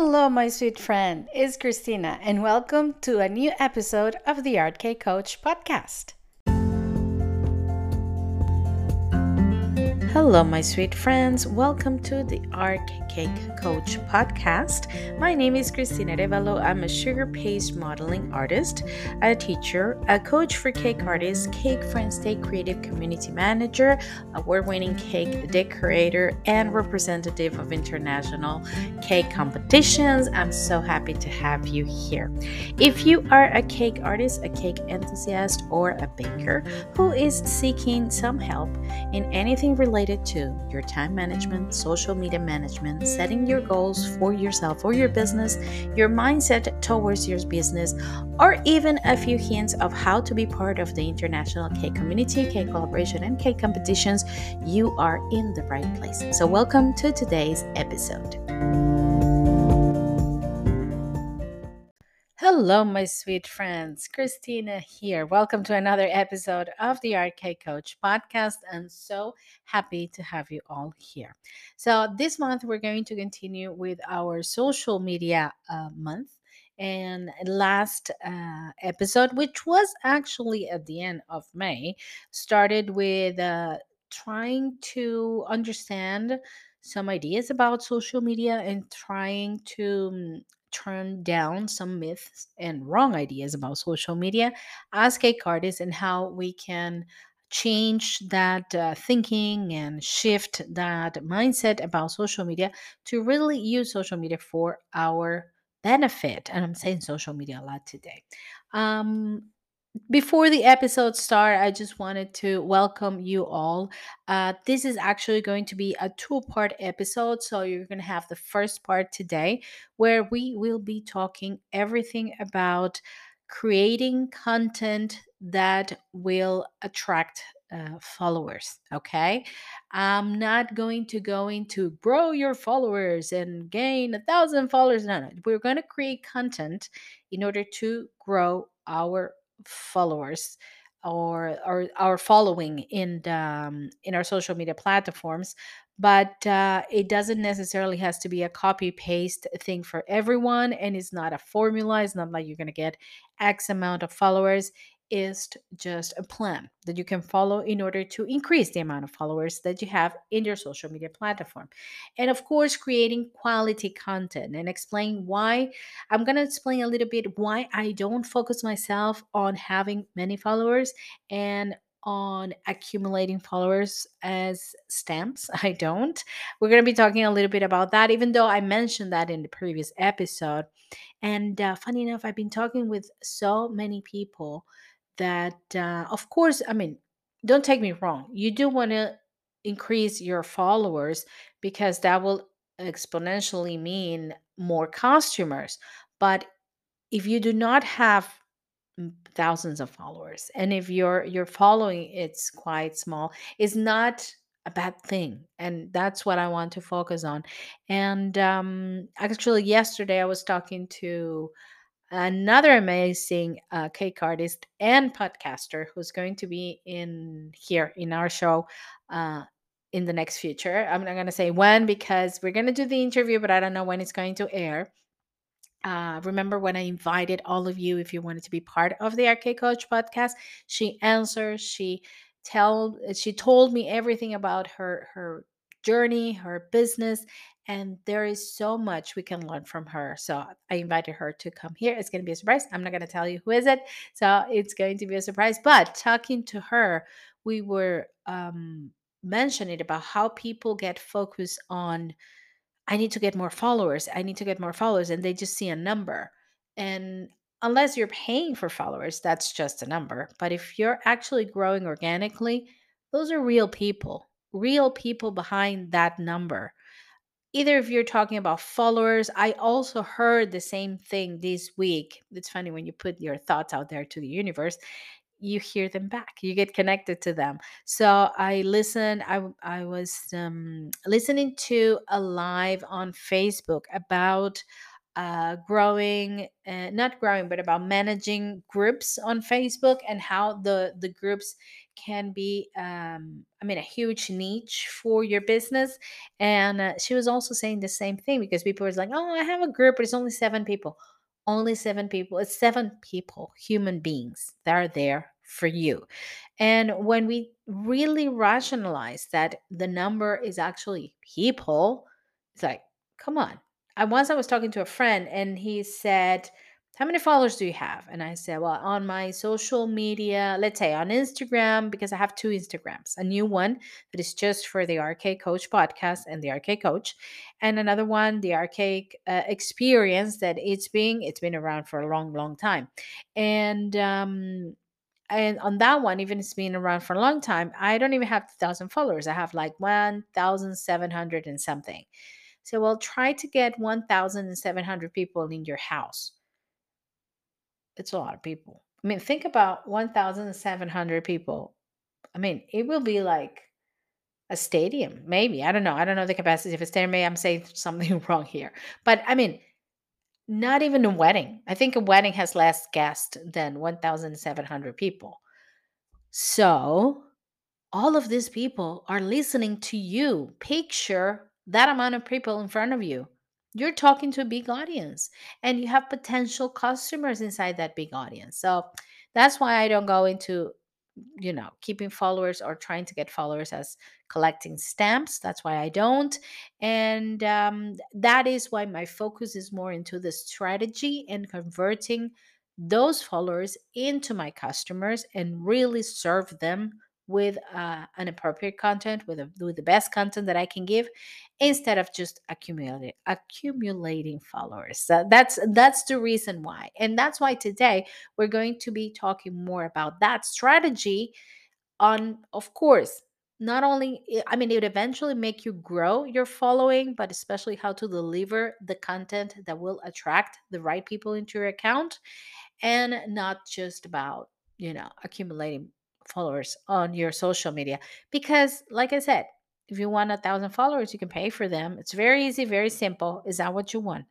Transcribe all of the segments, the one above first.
Hello, my sweet friend. It's Christina, and welcome to a new episode of the Art Cake Coach podcast. Hello, my sweet friends. Welcome to the Art Cake Coach podcast. My name is Cristina Revalo. I'm a sugar paste modeling artist, a teacher, a coach for cake artists, Cake Friends Stay creative community manager, award winning cake decorator, and representative of international cake competitions. I'm so happy to have you here. If you are a cake artist, a cake enthusiast, or a baker who is seeking some help in anything related related to your time management, social media management, setting your goals for yourself or your business, your mindset towards your business, or even a few hints of how to be part of the international cake community, cake collaboration, and cake competitions, you are in the right place. So, welcome to today's episode. Hello, my sweet friends. Christina here. Welcome to another episode of the Cake Coach podcast. And so happy to have you all here. So, this month we're going to continue with our social media uh, month. And last uh, episode, which was actually at the end of May, started with uh, trying to understand some ideas about social media and trying to mm, turn down some myths and wrong ideas about social media as cake artists and how we can change that uh, thinking and shift that mindset about social media to really use social media for our benefit. And I'm saying social media a lot today. Um, before the episode start i just wanted to welcome you all. Uh, this is actually going to be a two part episode so you're going to have the first part today where we will be talking everything about creating content that will attract uh, followers okay? I'm not going to go into grow your followers and gain a thousand followers. No no we're going to create content in order to grow our followers or, or our following in the, um, in our social media platforms but uh, it doesn't necessarily has to be a copy paste thing for everyone and it's not a formula it's not like you're going to get x amount of followers is just a plan that you can follow in order to increase the amount of followers that you have in your social media platform. And of course, creating quality content and explain why I'm going to explain a little bit why I don't focus myself on having many followers and on accumulating followers as stamps. I don't. We're going to be talking a little bit about that, even though I mentioned that in the previous episode. And uh, funny enough, I've been talking with so many people that uh, of course i mean don't take me wrong you do want to increase your followers because that will exponentially mean more customers but if you do not have thousands of followers and if your your following it's quite small it's not a bad thing and that's what i want to focus on and um actually yesterday i was talking to another amazing uh, cake artist and podcaster who's going to be in here in our show uh, in the next future. I'm not going to say when because we're going to do the interview, but I don't know when it's going to air. Uh, remember when I invited all of you, if you wanted to be part of the Art Cake Coach podcast, she answered. She tell she told me everything about her her journey, her business, and there is so much we can learn from her. So I invited her to come here. It's going to be a surprise. I'm not going to tell you who is it. So it's going to be a surprise. But talking to her, we were um, mentioning about how people get focused on, I need to get more followers. I need to get more followers. And they just see a number. And unless you're paying for followers, that's just a number. But if you're actually growing organically, those are real people, real people behind that number. Either if you're talking about followers i also heard the same thing this week. It's funny when you put your thoughts out there to the universe you hear them back you get connected to them. So i listened i i was um, listening to a live on facebook about uh, growing, uh, not growing, but about managing groups on Facebook and how the the groups can be, um, I mean, a huge niche for your business. And uh, she was also saying the same thing because people was like, "Oh, I have a group, but it's only seven people." Only seven people. It's seven people, human beings that are there for you. And when we really rationalize that the number is actually people, it's like, come on. I once I was talking to a friend and he said, How many followers do you have? And I said, Well, on my social media, let's say on Instagram, because I have two Instagrams, a new one that is just for the Art Cake Coach podcast and the Art Cake Coach, and another one, the Art Cake uh, Experience, that it's being it's been around for a long, long time. And um and on that one, even it's been around for a long time, I don't even have thousand followers. I have like one thousand seven hundred and something. So, well, try to get 1,700 people in your house. It's a lot of people. I mean, think about 1,700 people. I mean, it will be like a stadium, maybe. I don't know. I don't know the capacity of a stadium. Maybe I'm saying something wrong here. But I mean, not even a wedding. I think a wedding has less guests than 1,700 people. So, all of these people are listening to you. Picture that amount of people in front of you. You're talking to a big audience and you have potential customers inside that big audience. So that's why I don't go into, you know, keeping followers or trying to get followers as collecting stamps. That's why I don't. And um, that is why my focus is more into the strategy and converting those followers into my customers and really serve them with uh, an appropriate content with, a, with the best content that i can give instead of just accumulating accumulating followers. So that's that's the reason why. And that's why today we're going to be talking more about that strategy on of course not only i mean it would eventually make you grow your following but especially how to deliver the content that will attract the right people into your account and not just about you know accumulating followers on your social media because like i said if you want a thousand followers you can pay for them. It's very easy very simple. Is that what you want?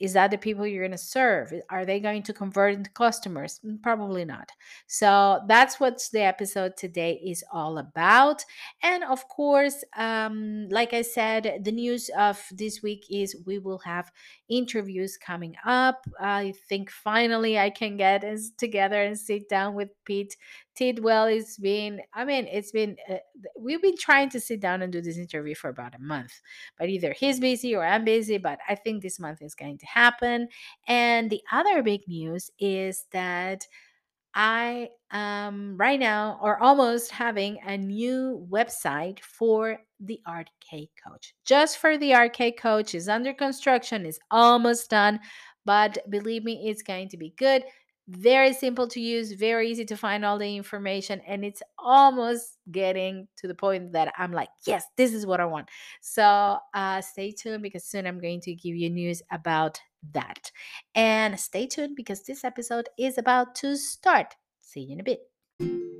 Is that the people you're going to serve are they going to convert into customers? Mm, probably not. So that's what the episode today is all about. And of course um, like i said the news of this week is we will have interviews coming up. I think finally i can get together and sit down with pete tidwell it's been i mean it's been uh, we've been trying to sit down and do this interview for about a month but either he's busy or i'm busy but i think this month is going to happen and the other big news is that I am right now or almost having a new website for the Art Cake Coach. Just for the Art Cake Coach is under construction, is almost done, but believe me, it's going to be good. Very simple to use, very easy to find all the information, and it's almost getting to the point that I'm like, yes, this is what I want. So uh, stay tuned because soon I'm going to give you news about that. And stay tuned because this episode is about to start. See you in a bit.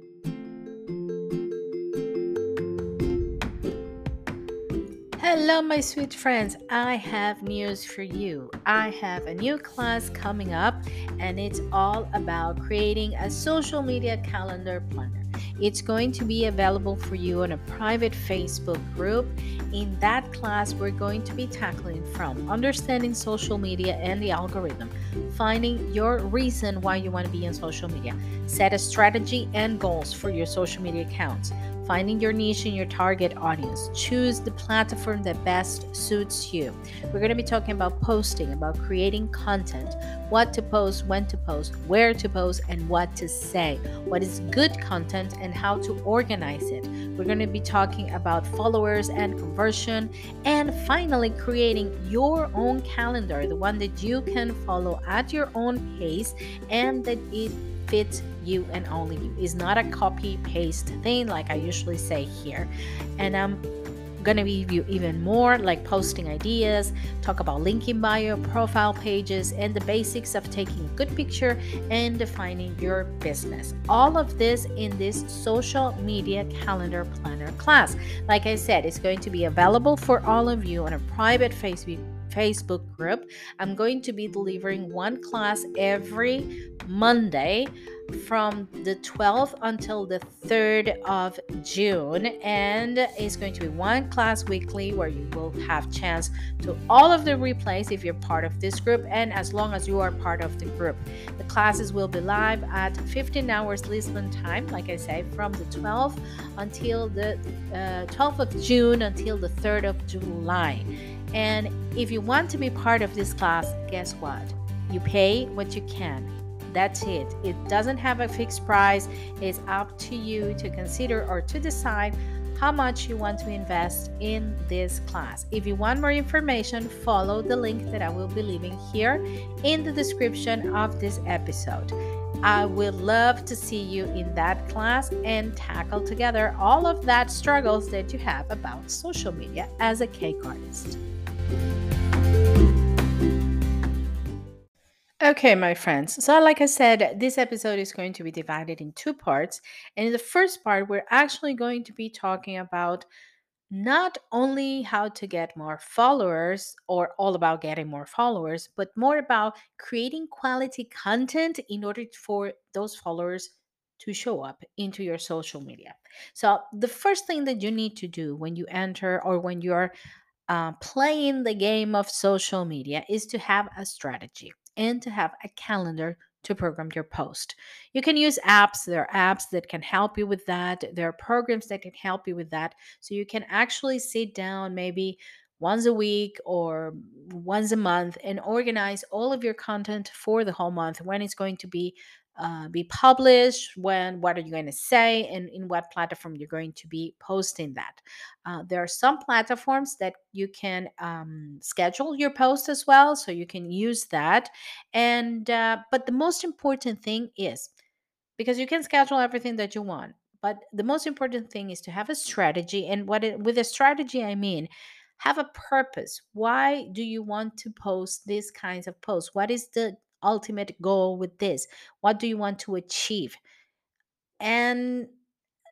Hello, my sweet friends. I have news for you. I have a new class coming up, and it's all about creating a social media calendar planner. It's going to be available for you on a private Facebook group. In that class, we're going to be tackling from understanding social media and the algorithm, finding your reason why you want to be on social media, set a strategy and goals for your social media accounts finding your niche and your target audience. Choose the platform that best suits you. We're going to be talking about posting, about creating content, what to post, when to post, where to post, and what to say, what is good content, and how to organize it. We're going to be talking about followers and conversion, and finally, creating your own calendar, the one that you can follow at your own pace and that it fits you and only you. It's not a copy paste thing like I usually say here. And I'm gonna give you even more like posting ideas, talk about linking bio, profile pages, and the basics of taking a good picture and defining your business. All of this in this social media calendar planner class. Like I said, it's going to be available for all of you on a private Facebook Facebook group. I'm going to be delivering one class every Monday from the 12th until the 3rd of June and it's going to be one class weekly where you will have chance to all of the replays if you're part of this group and as long as you are part of the group. The classes will be live at 15 hours Lisbon time like I say from the 12th until the uh, 12th of June until the 3rd of July. And if you want to be part of this class, guess what? You pay what you can that's it. It doesn't have a fixed price. It's up to you to consider or to decide how much you want to invest in this class. If you want more information, follow the link that I will be leaving here in the description of this episode. I would love to see you in that class and tackle together all of that struggles that you have about social media as a cake artist. Okay, my friends. So, like I said, this episode is going to be divided in two parts. And in the first part, we're actually going to be talking about not only how to get more followers or all about getting more followers, but more about creating quality content in order for those followers to show up into your social media. So, the first thing that you need to do when you enter or when you're uh, playing the game of social media is to have a strategy and to have a calendar to program your post. You can use apps. There are apps that can help you with that. There are programs that can help you with that. So you can actually sit down maybe once a week or once a month and organize all of your content for the whole month when it's going to be uh, be published when what are you going to say and in what platform you're going to be posting that. Uh, there are some platforms that you can um, schedule your post as well so you can use that and uh, but the most important thing is because you can schedule everything that you want but the most important thing is to have a strategy and what it, with a strategy i mean have a purpose. Why do you want to post these kinds of posts? What is the ultimate goal with this? What do you want to achieve? And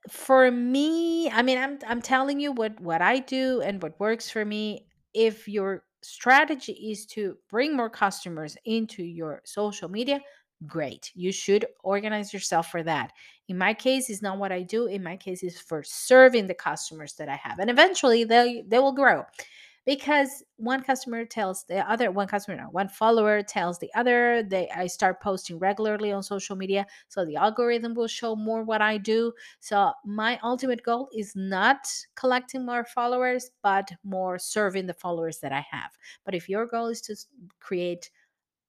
for me, I mean, I'm I'm telling you what what I do and what works for me. If your strategy is to bring more customers into your social media, great. You should organize yourself for that. In my case, it's not what I do. In my case, it's for serving the customers that I have, and eventually they they will grow because one customer tells the other one customer no, one follower tells the other they i start posting regularly on social media so the algorithm will show more what i do. So my ultimate goal is not collecting more followers but more serving the followers that i have. But if your goal is to create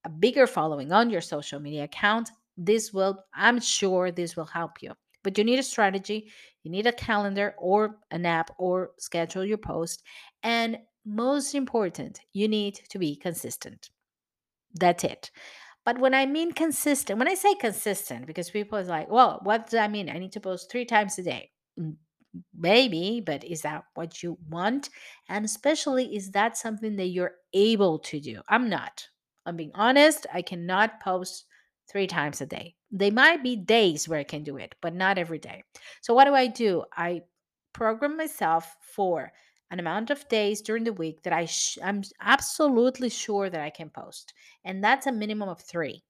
a bigger following on your social media account this will i'm sure this will help you. But you need a strategy you need a calendar or an app or schedule your post and most important, you need to be consistent. That's it. But when I mean consistent, when I say consistent, because people are like, well, what does that mean? I need to post three times a day. Mm, maybe, but is that what you want? And especially, is that something that you're able to do? I'm not. I'm being honest. I cannot post three times a day. They might be days where I can do it, but not every day. So, what do I do? I program myself for an amount of days during the week that I sh- I'm absolutely sure that I can post, and that's a minimum of three.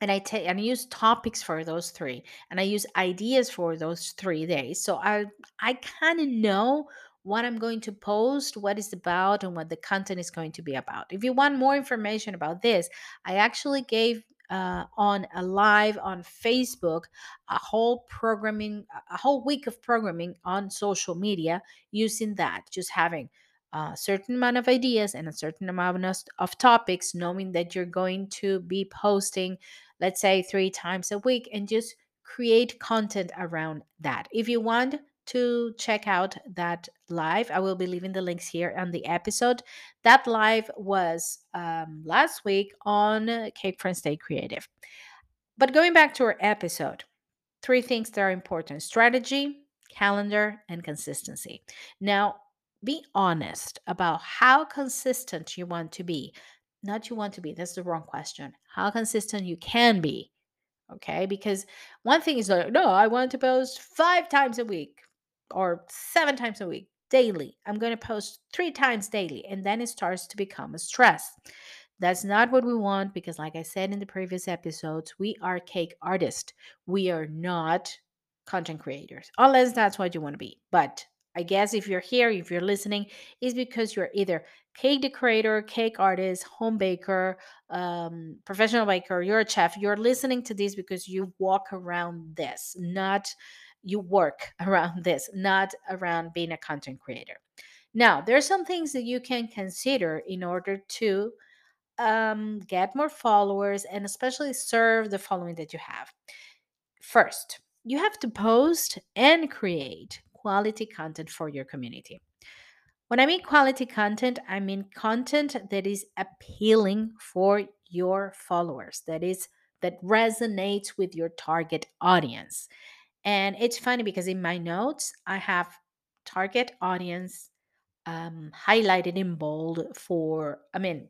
And I take and I use topics for those three, and I use ideas for those three days. So I I kind of know what I'm going to post, what it's about, and what the content is going to be about. If you want more information about this, I actually gave uh, on a live on Facebook, a whole programming, a whole week of programming on social media using that, just having a certain amount of ideas and a certain amount of, of topics, knowing that you're going to be posting, let's say, three times a week, and just create content around that. If you want to check out that live, I will be leaving the links here on the episode. That live was um, last week on Cake Friends Stay Creative. But going back to our episode, three things that are important strategy, calendar, and consistency. Now, be honest about how consistent you want to be. Not you want to be, that's the wrong question. How consistent you can be. Okay, because one thing is like, no, I want to post five times a week or seven times a week. daily. I'm going to post three times daily. And then it starts to become a stress. That's not what we want because, like I said in the previous episodes, we are cake artists. We are not content creators, unless that's what you want to be. But I guess if you're here, if you're listening, is because you're either cake decorator, cake artist, home baker, um, professional baker, you're a chef. You're listening to this because you walk around this, not you work around this, not around being a content creator. Now, there are some things that you can consider in order to um, get more followers and especially serve the following that you have. First, you have to post and create quality content for your community. When I mean quality content, I mean content that is appealing for your followers, that is that resonates with your target audience. And it's funny because in my notes, I have target audience um, highlighted in bold for, I mean,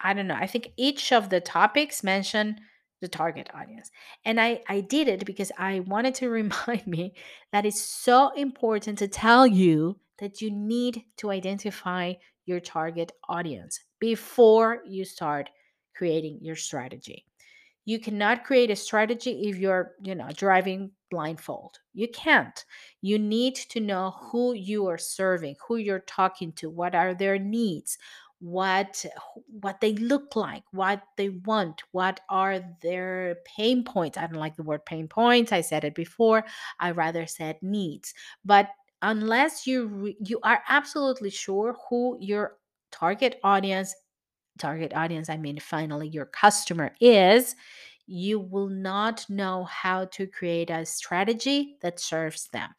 I don't know. I think each of the topics mention the target audience. And I, I did it because I wanted to remind me that it's so important to tell you that you need to identify your target audience before you start creating your strategy. You cannot create a strategy if you're, you know, driving blindfold. You can't. You need to know who you are serving, who you're talking to, what are their needs, what what they look like what they want what are their pain points i don't like the word pain points i said it before i rather said needs but unless you re- you are absolutely sure who your target audience target audience i mean finally your customer is you will not know how to create a strategy that serves them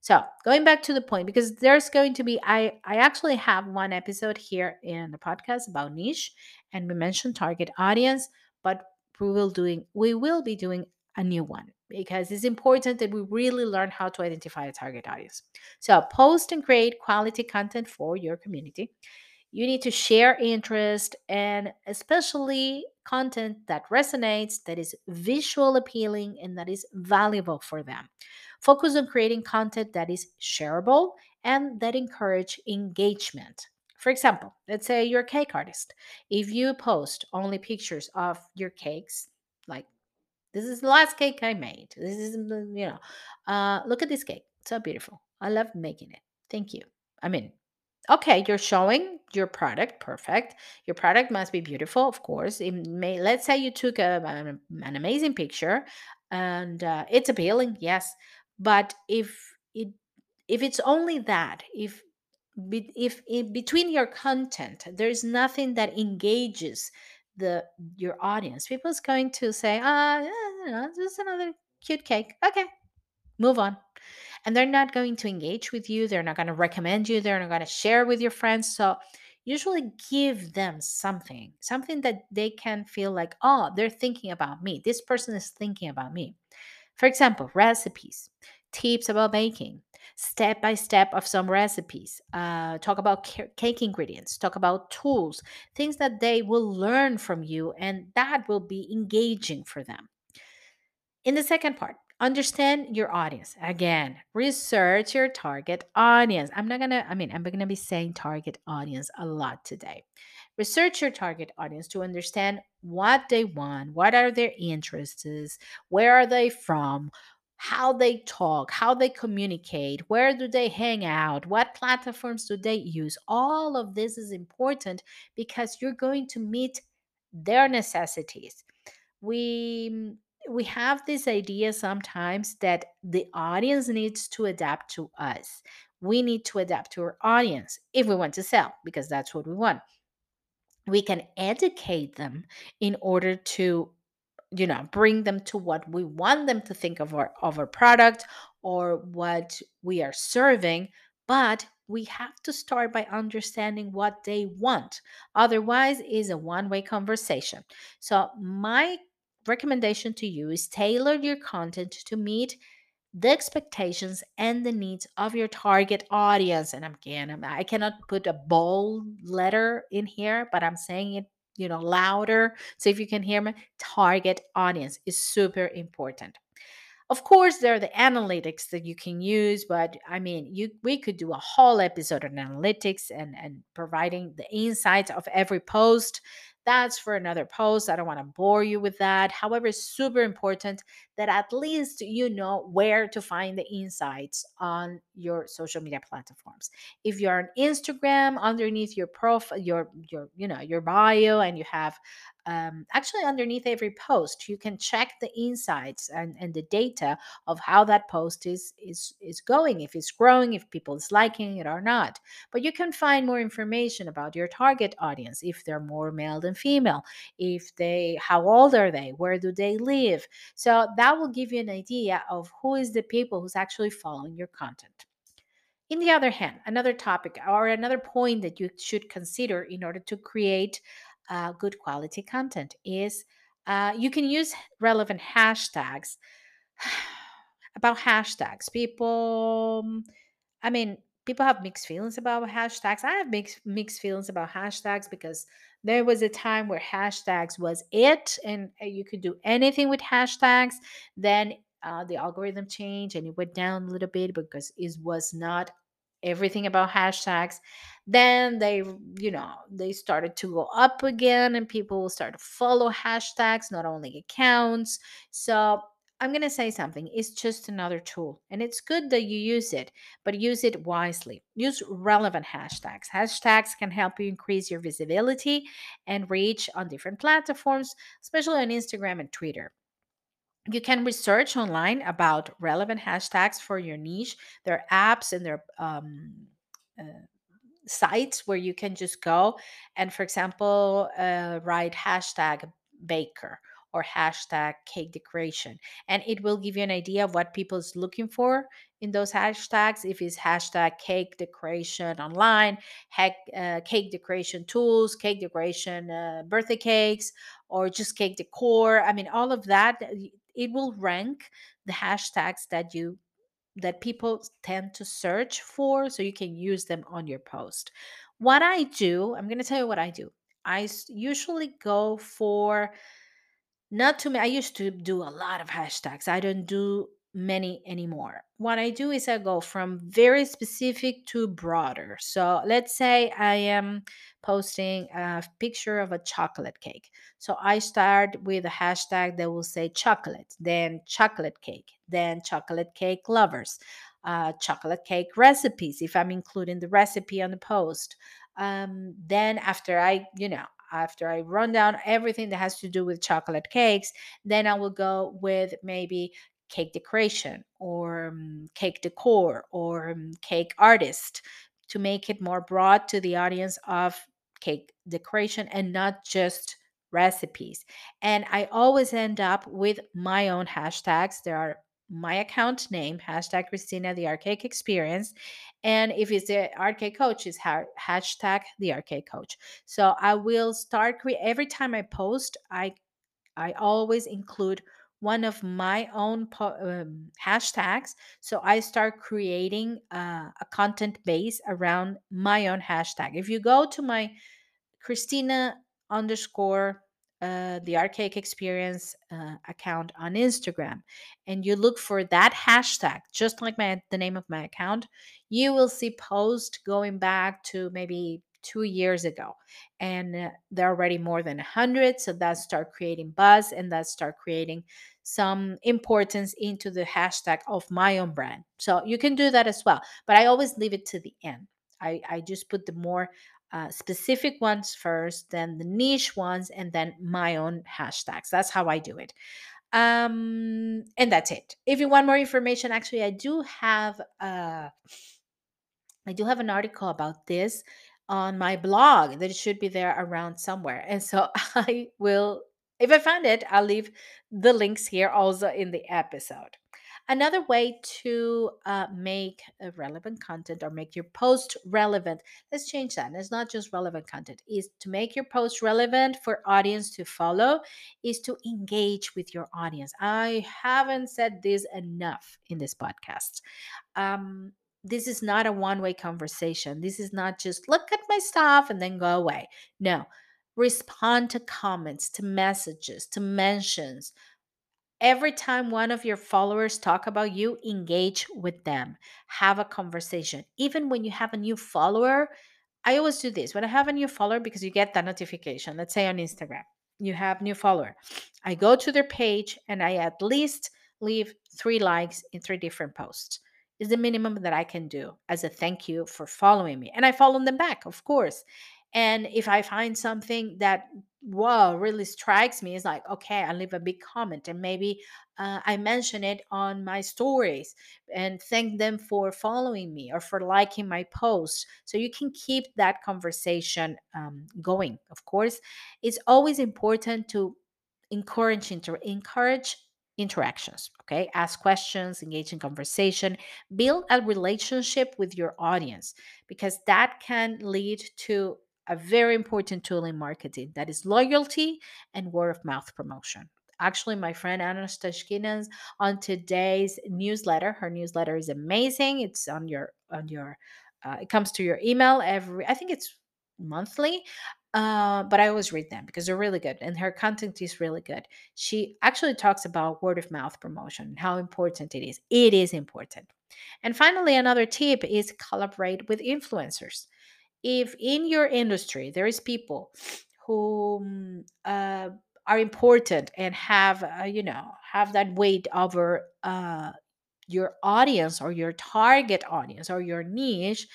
so going back to the point, because there's going to be, I I actually have one episode here in the podcast about niche, and we mentioned target audience, but we will doing we will be doing a new one because it's important that we really learn how to identify a target audience. So post and create quality content for your community. You need to share interest and especially content that resonates, that is visual appealing, and that is valuable for them. Focus on creating content that is shareable and that encourage engagement. For example, let's say you're a cake artist. If you post only pictures of your cakes, like this is the last cake I made. This is, you know, uh, look at this cake. So beautiful. I love making it. Thank you. I mean, okay you're showing your product perfect. Your product must be beautiful of course. It may let's say you took a, an, an amazing picture and uh, it's appealing yes but if it if it's only that if if between your content there's nothing that engages the your audience people's going to say ah yeah, just another cute cake. Okay move on and they're not going to engage with you they're not going to recommend you they're not going to share with your friends so usually give them something something that they can feel like oh they're thinking about me. This person is thinking about me. For example recipes tips about baking step by step of some recipes uh, talk about cake ingredients talk about tools things that they will learn from you and that will be engaging for them. In the second part understand your audience. Again research your target audience. I'm not gonna i mean i'm gonna be saying target audience a lot today. Research your target audience to understand what they want what are their interests where are they from how they talk how they communicate where do they hang out what platforms do they use. All of this is important because you're going to meet their necessities. We we have this idea sometimes that the audience needs to adapt to us. We need to adapt to our audience if we want to sell, because that's what we want. We can educate them in order to, you know, bring them to what we want them to think of our of our product or what we are serving, but we have to start by understanding what they want. Otherwise, is a one-way conversation. So my recommendation to you is tailor your content to meet the expectations and the needs of your target audience. And again, I cannot put a bold letter in here, but I'm saying it, you know, louder. So if you can hear me, target audience is super important. of course there are the analytics that you can use but i mean you we could do a whole episode on analytics and and providing the insights of every post that's for another post. I don't want to bore you with that. However, it's super important that at least you know where to find the insights on your social media platforms. If you're on Instagram, underneath your profile, your your you know your bio, and you have um, actually underneath every post you can check the insights and, and the data of how that post is is is going if it's growing if people is liking it or not but you can find more information about your target audience if they're more male than female if they how old are they where do they live so that will give you an idea of who is the people who's actually following your content in the other hand, another topic or another point that you should consider in order to create uh, good quality content is uh, you can use relevant hashtags. about hashtags, people, I mean, people have mixed feelings about hashtags. I have mixed mixed feelings about hashtags because there was a time where hashtags was it, and uh, you could do anything with hashtags. Then uh, the algorithm changed and it went down a little bit because it was not everything about hashtags then they you know they started to go up again and people start to follow hashtags not only accounts so i'm going to say something it's just another tool and it's good that you use it but use it wisely. Use relevant hashtags. Hashtags can help you increase your visibility and reach on different platforms especially on instagram and twitter. You can research online about relevant hashtags for your niche. There are apps and there are um, uh, sites where you can just go and, for example, uh, write hashtag baker or hashtag cake decoration. And it will give you an idea of what people's looking for in those hashtags. If it's hashtag cake decoration online, heck, uh, cake decoration tools, cake decoration uh, birthday cakes, or just cake decor. I mean, all of that it will rank the hashtags that you that people tend to search for so you can use them on your post what i do i'm going to tell you what i do i usually go for not too many i used to do a lot of hashtags i don't do many anymore. What i do is i go from very specific to broader. So let's say i am posting a picture of a chocolate cake. So i start with a hashtag that will say chocolate then chocolate cake then chocolate cake lovers uh, chocolate cake recipes if i'm including the recipe on the post. Um, then after i you know after I run down everything that has to do with chocolate cakes, then I will go with maybe cake decoration or um, cake decor or um, cake artist to make it more broad to the audience of cake decoration and not just recipes. And I always end up with my own hashtags. There are my account name, hashtag Christina the Art Cake Experience. And if it's the art cake coach, it's ha- hashtag the art cake coach. So I will start cre- every time I post, I I always include one of my own po- um, hashtags. So I start creating uh, a content base around my own hashtag. If you go to my Christina underscore uh, the art cake experience uh, account on Instagram, and you look for that hashtag, just like my the name of my account, you will see post going back to maybe two years ago, and uh, there are already more than a hundred. So that start creating buzz, and that start creating some importance into the hashtag of my own brand. So you can do that as well, but I always leave it to the end. I, I just put the more uh, specific ones first, then the niche ones, and then my own hashtags. That's how I do it. Um, and that's it. If you want more information, actually, I do have uh, I do have an article about this on my blog that should be there around somewhere. And so I will, if I find it, I'll leave the links here also in the episode. Another way to uh, make relevant content or make your post relevant, let's change that. It's not just relevant content, is to make your post relevant for audience to follow, is to engage with your audience. I haven't said this enough in this podcast. Um, this is not a one way conversation. This is not just look at my stuff and then go away. No, respond to comments, to messages, to mentions every time one of your followers talk about you engage with them. Have a conversation. Even when you have a new follower i always do this. When i have a new follower because you get that notification let's say on instagram you have new follower. I go to their page and i at least leave three likes in three different posts. Is the minimum that i can do as a thank you for following me. And i follow them back of course and if I find something that, whoa, really strikes me, it's like, okay, I leave a big comment and maybe uh, I mention it on my stories and thank them for following me or for liking my post. So you can keep that conversation um, going. Of course, it's always important to encourage inter- encourage interactions okay ask questions engage in conversation build a relationship with your audience because that can lead to a very important tool in marketing that is loyalty and word of mouth promotion. Actually, my friend Anna Stashkinas on today's newsletter, her newsletter is amazing. It's on your on your uh, it comes to your email every I think it's monthly. Uh, but I always read them because they're really good and her content is really good. She actually talks about word of mouth promotion, how important it is. It is important. And finally, another tip is collaborate with influencers if in your industry there is people who mm, uh, are important and have uh, you know have that weight over uh, your audience or your target audience or your niche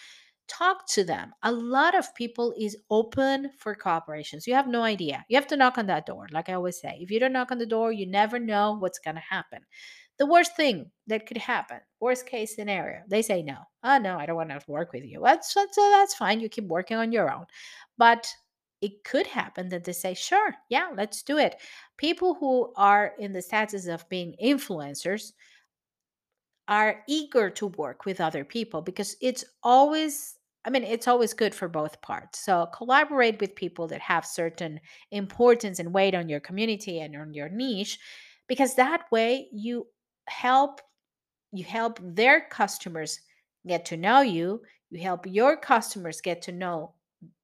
talk to them. A lot of people is open for cooperations. You have no idea. You have to knock on that door like i always say if you don't knock on the door you never know what's going to happen the worst thing that could happen, worst case scenario, they say no. Oh no, I don't want to work with you. That's that's, that's fine. You keep working on your own. But it could happen that they say, sure, yeah, let's do it. People who are in the status of being influencers are eager to work with other people because it's always I mean, it's always good for both parts. So collaborate with people that have certain importance and weight on your community and on your niche, because that way you help you help their customers get to know you you help your customers get to know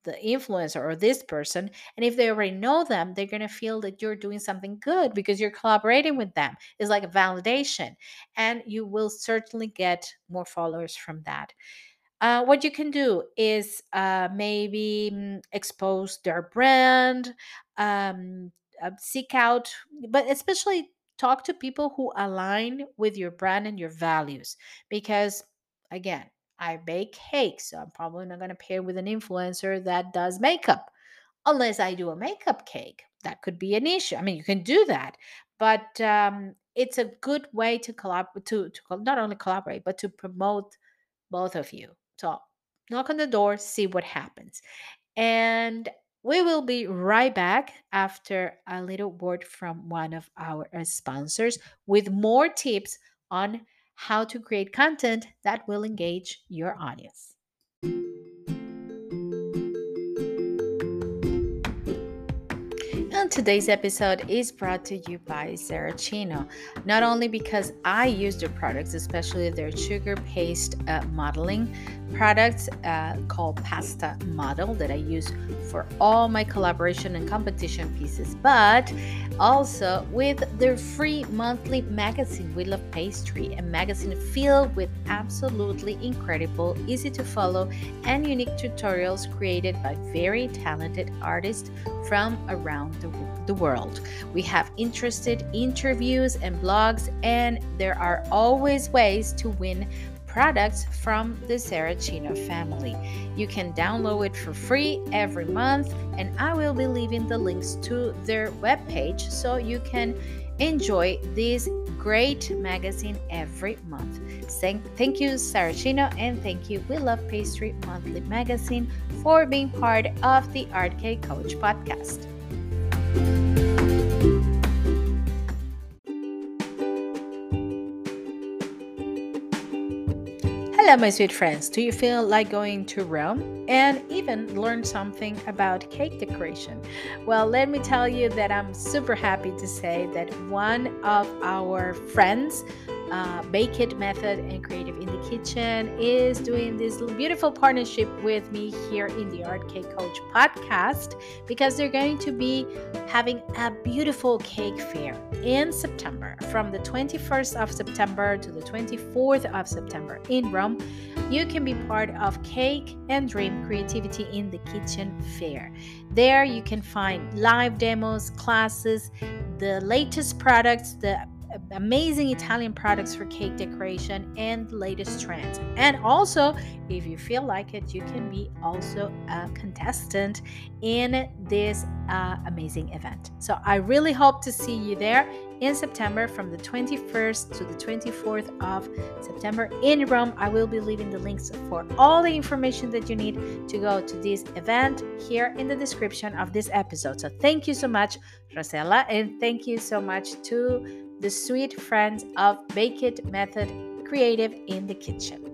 the influencer or this person and if they already know them they're going to feel that you're doing something good because you're collaborating with them. It's like a validation and you will certainly get more followers from that. Uh, what you can do is uh, maybe mm, expose their brand um, uh, seek out but especially talk to people who align with your brand and your values because again i bake cakes so i'm probably not going to pair with an influencer that does makeup unless i do a makeup cake. That could be an issue i mean you can do that but um, it's a good way to collaborate to, to not only collaborate but to promote both of you. So knock on the door see what happens. And we will be right back after a little word from one of our sponsors with more tips on how to create content that will engage your audience. And today's episode is brought to you by Saracino. Not only because I use their products, especially their sugar paste uh, modeling products uh, called Pasta Model that I use for all my collaboration and competition pieces, but also with their free monthly magazine, We Love Pastry, a magazine filled with absolutely incredible, easy to follow, and unique tutorials created by very talented artists from around the, the world. We have interested interviews and blogs, and there are always ways to win products from the Saracino family. You can download it for free every month, and I will be leaving the links to their webpage so you can enjoy this great magazine every month. Thank, you, Saracino, and thank you, We Love Pastry Monthly Magazine, for being part of the Art Cake Coach podcast. Hello, my sweet friends. Do you feel like going to Rome and even learn something about cake decoration? Well, let me tell you that I'm super happy to say that one of our friends uh, Bake It Method and Creative in the Kitchen is doing this beautiful partnership with me here in the Art Cake Coach podcast because they're going to be having a beautiful cake fair in September from the 21st of September to the 24th of September in Rome. You can be part of Cake and Dream Creativity in the Kitchen Fair. There you can find live demos, classes, the latest products, the amazing Italian products for cake decoration and latest trends. And also, if you feel like it, you can be also a contestant in this uh, amazing event. So I really hope to see you there in September from the 21st to the 24th of September in Rome. I will be leaving the links for all the information that you need to go to this event here in the description of this episode. So thank you so much, Rosella, and thank you so much to the sweet friends of Bake It Method Creative in the Kitchen.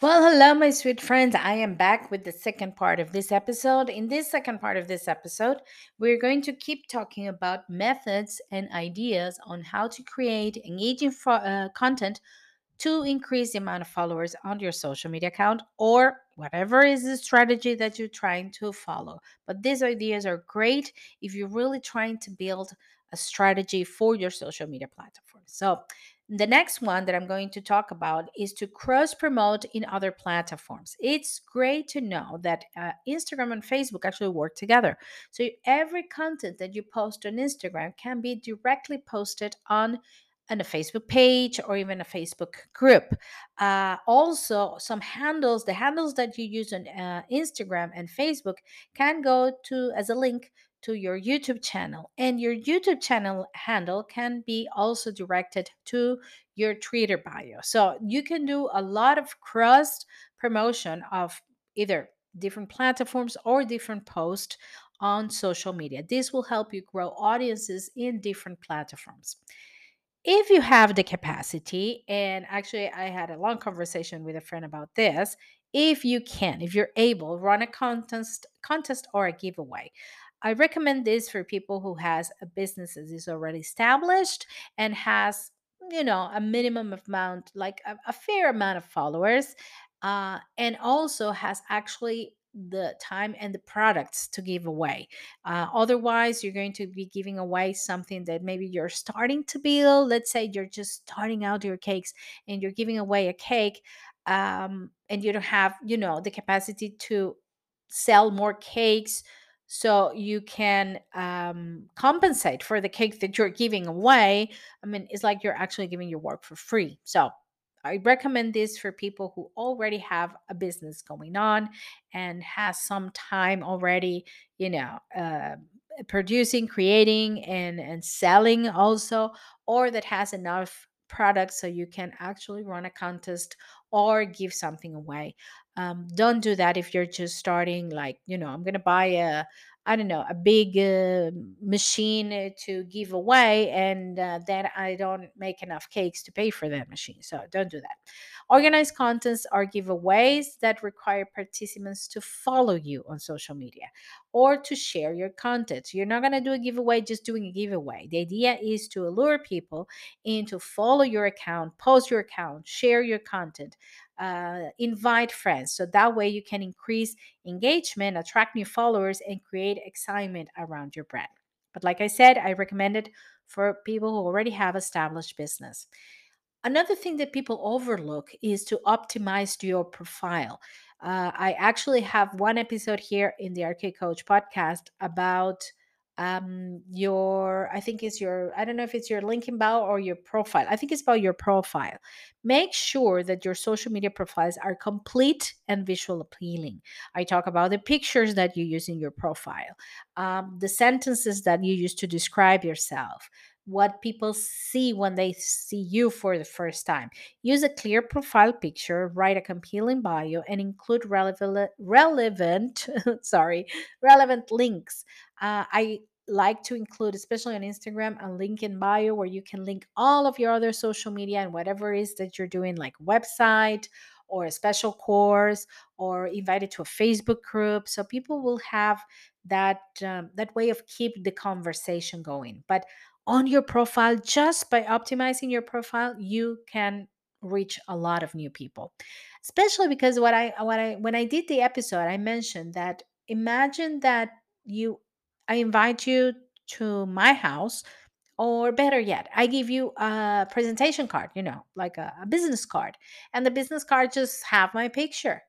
Well, hello, my sweet friends. I am back with the second part of this episode. In this second part of this episode, we're going to keep talking about methods and ideas on how to create engaging fo- uh, content to increase the amount of followers on your social media account or whatever is the strategy that you're trying to follow. But these ideas are great if you're really trying to build a strategy for your social media platform. So, the next one that I'm going to talk about is to cross promote in other platforms. It's great to know that uh, Instagram and Facebook actually work together. So every content that you post on Instagram can be directly posted on and a Facebook page or even a Facebook group. Uh, also, some handles, the handles that you use on uh, Instagram and Facebook, can go to as a link to your YouTube channel. And your YouTube channel handle can be also directed to your Twitter bio. So you can do a lot of cross promotion of either different platforms or different posts on social media. This will help you grow audiences in different platforms if you have the capacity, and actually, I had a long conversation with a friend about this. If you can, if you're able, run a contest, contest or a giveaway. I recommend this for people who has a business that is already established and has, you know, a minimum amount, like a, a fair amount of followers, uh, and also has actually the time and the products to give away. Uh, otherwise, you're going to be giving away something that maybe you're starting to build. Let's say you're just starting out your cakes and you're giving away a cake um, and you don't have, you know, the capacity to sell more cakes so you can um, compensate for the cake that you're giving away. I mean, it's like you're actually giving your work for free. So I recommend this for people who already have a business going on and has some time already, you know, uh, producing, creating, and and selling also, or that has enough products so you can actually run a contest or give something away. Um, don't do that if you're just starting. Like, you know, I'm gonna buy a I don't know, a big uh, machine uh, to give away, and uh, then I don't make enough cakes to pay for that machine. So don't do that. Organized contests are giveaways that require participants to follow you on social media or to share your content. You're not going to do a giveaway just doing a giveaway. The idea is to allure people into follow your account, post your account, share your content, uh, invite friends. So that way you can increase engagement, attract new followers, and create excitement around your brand. But like I said, I recommend it for people who already have established business. Another thing that people overlook is to optimize your profile. Uh, I actually have one episode here in the Cake Coach podcast about um your i think it's your i don't know if it's your linkedin bio or your profile i think it's about your profile. Make sure that your social media profiles are complete and visual appealing. I talk about the pictures that you use in your profile um, the sentences that you use to describe yourself what people see when they see you for the first time. Use a clear profile picture, write a compelling bio, and include relevant, relevant, sorry, relevant links. Uh, I like to include, especially on Instagram, a link in bio where you can link all of your other social media and whatever it is that you're doing, like website or a special course or invited to a Facebook group. So people will have that um, that way of keep the conversation going. But on your profile just by optimizing your profile you can reach a lot of new people. Especially because what i what i when i did the episode i mentioned that imagine that you i invite you to my house or better yet i give you a presentation card you know like a, a business card and the business card just have my picture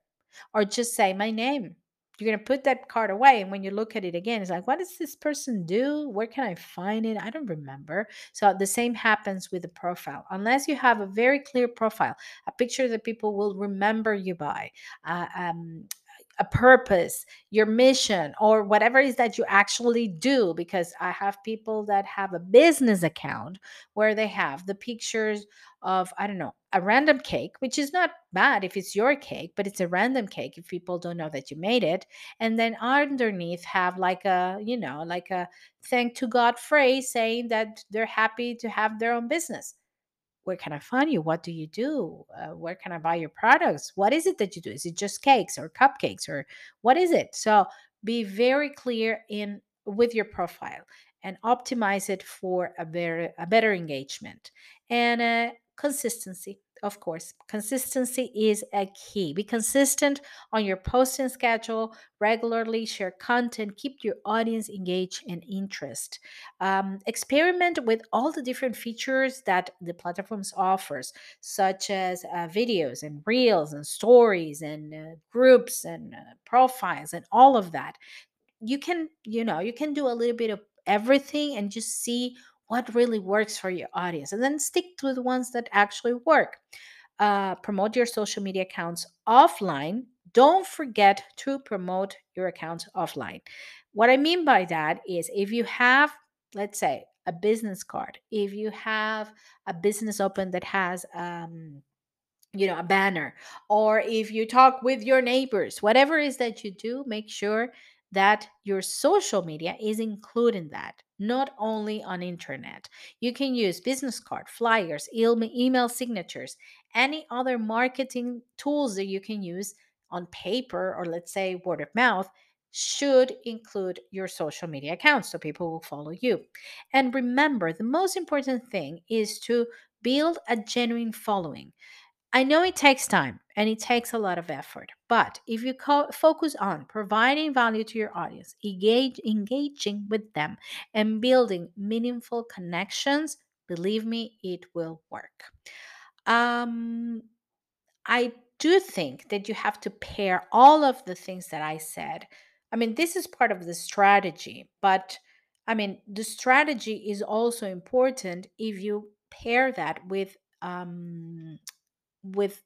or just say my name you're going to put that card away and when you look at it again it's like what does this person do? Where can i find it? I don't remember. So the same happens with the profile. Unless you have a very clear profile a picture that people will remember you by uh, um, a purpose, your mission, or whatever it is that you actually do. Because I have people that have a business account where they have the pictures of, I don't know, a random cake, which is not bad if it's your cake, but it's a random cake if people don't know that you made it. And then underneath have like a, you know, like a thank to God phrase saying that they're happy to have their own business where can I find you? What do you do? Uh, where can I buy your products? What is it that you do? Is it just cakes or cupcakes or what is it? So be very clear in with your profile and optimize it for a better a better engagement and uh, consistency of course consistency is a key. Be consistent on your posting schedule regularly share content keep your audience engaged and interest. Um, experiment with all the different features that the platforms offers such as uh, videos and reels and stories and uh, groups and uh, profiles and all of that. You can you know you can do a little bit of everything and just see what really works for your audience and then stick to the ones that actually work. Uh, promote your social media accounts offline. Don't forget to promote your accounts offline. What i mean by that is if you have let's say a business card if you have a business open that has um, you know a banner or if you talk with your neighbors whatever it is that you do make sure that your social media is including that not only on internet. You can use business card flyers email signatures any other marketing tools that you can use on paper or let's say word of mouth should include your social media accounts so people will follow you. And remember the most important thing is to build a genuine following I know it takes time and it takes a lot of effort, but if you co- focus on providing value to your audience, engage, engaging with them, and building meaningful connections, believe me, it will work. Um, I do think that you have to pair all of the things that I said. I mean, this is part of the strategy, but I mean, the strategy is also important if you pair that with um, with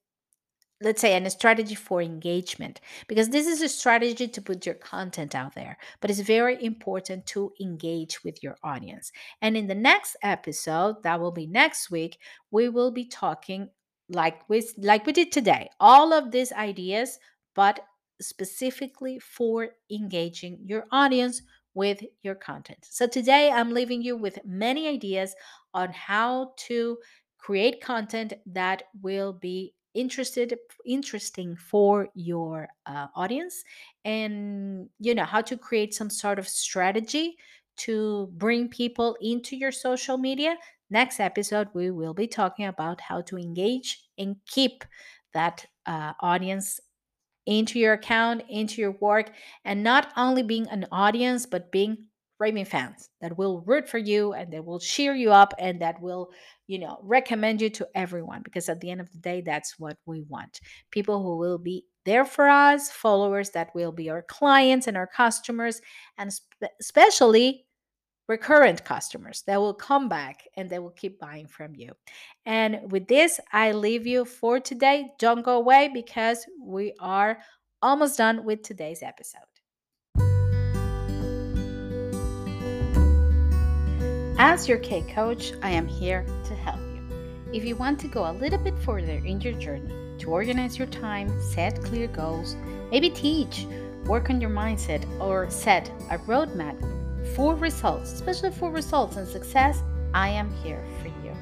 let's say a strategy for engagement because this is a strategy to put your content out there but it's very important to engage with your audience. And in the next episode that will be next week we will be talking like we like we did today all of these ideas but specifically for engaging your audience with your content. So today i'm leaving you with many ideas on how to create content that will be interested interesting for your uh, audience and you know how to create some sort of strategy to bring people into your social media. Next episode we will be talking about how to engage and keep that uh, audience into your account into your work and not only being an audience but being raving fans that will root for you and that will cheer you up and that will you know recommend you to everyone because at the end of the day that's what we want people who will be there for us followers that will be our clients and our customers and spe- especially recurrent customers that will come back and they will keep buying from you. And with this, I leave you for today. Don't go away because we are almost done with today's episode. As your cake coach, I am here to help you. If you want to go a little bit further in your journey to organize your time, set clear goals, maybe teach, work on your mindset, or set a roadmap for results, especially for results and success, I am here for you.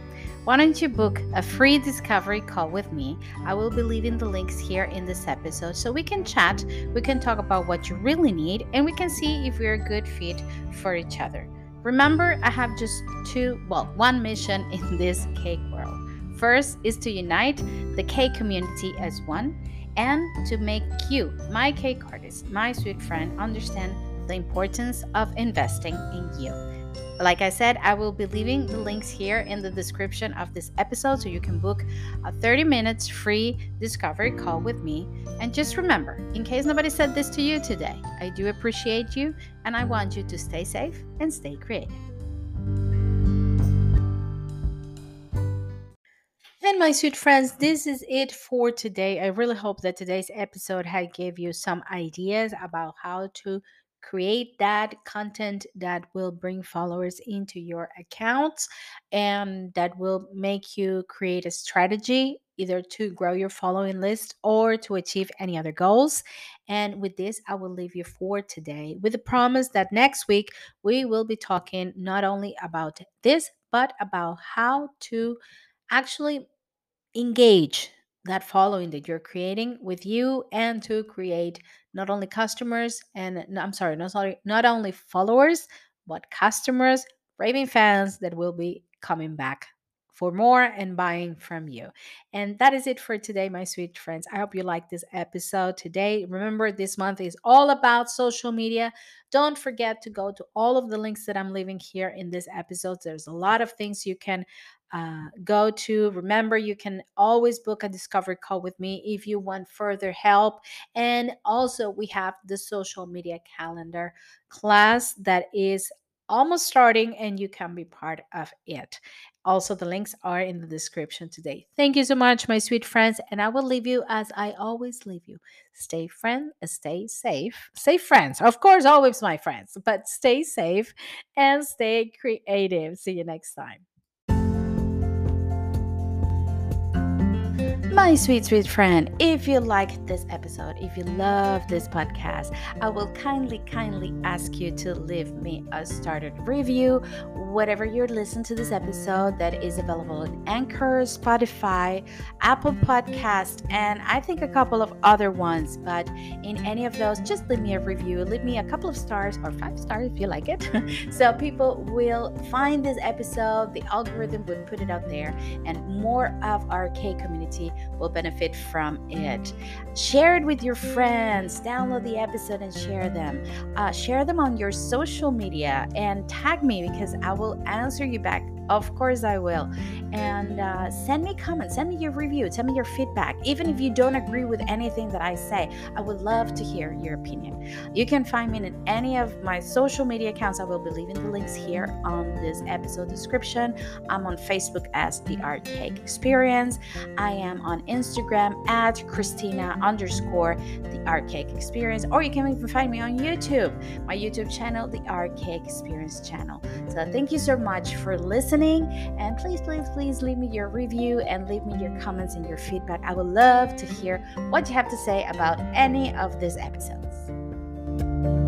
Why don't you book a free discovery call with me? I will be leaving the links here in this episode so we can chat, we can talk about what you really need, and we can see if we're a good fit for each other. Remember, I have just two, well, one mission in this cake world. First is to unite the cake community as one and to make you, my cake artist, my sweet friend, understand the importance of investing in you. Like I said, I will be leaving the links here in the description of this episode so you can book a 30 minutes free discovery call with me. And just remember, in case nobody said this to you today, I do appreciate you and I want you to stay safe and stay creative. And my sweet friends, this is it for today. I really hope that today's episode had gave you some ideas about how to create that content that will bring followers into your accounts and that will make you create a strategy either to grow your following list or to achieve any other goals. And with this, I will leave you for today with the promise that next week we will be talking not only about this, but about how to actually engage that following that you're creating with you and to create not only customers and I'm sorry, not sorry, not only followers, but customers, raving fans that will be coming back for more and buying from you. And that is it for today, my sweet friends. I hope you like this episode today. Remember, this month is all about social media. Don't forget to go to all of the links that I'm leaving here in this episode. There's a lot of things you can uh, go to. Remember, you can always book a discovery call with me if you want further help. And also, we have the social media calendar class that is almost starting and you can be part of it. Also, the links are in the description today. Thank you so much, my sweet friends, and I will leave you as I always leave you. Stay friend, stay safe. Stay friends, of course, always my friends, but stay safe and stay creative. See you next time. My sweet, sweet friend, if you like this episode, if you love this podcast, I will kindly, kindly ask you to leave me a started review, whatever you're listening to this episode that is available on Anchor, Spotify, Apple Podcast, and I think a couple of other ones. But in any of those, just leave me a review, leave me a couple of stars or five stars if you like it. so people will find this episode, the algorithm would put it out there, and more of our cake community will benefit from it. Share it with your friends. Download the episode and share them. Uh, share them on your social media and tag me because I will answer you back of course, I will. And uh, send me comments, send me your review, send me your feedback. Even if you don't agree with anything that I say, I would love to hear your opinion. You can find me in any of my social media accounts. I will be leaving the links here on this episode description. I'm on Facebook as The Art Cake Experience. I am on Instagram at Christina underscore The Art Cake Experience. Or you can even find me on YouTube, my YouTube channel, The Art Cake Experience channel. So thank you so much for listening listening. And please, please, please leave me your review and leave me your comments and your feedback. I would love to hear what you have to say about any of these episodes.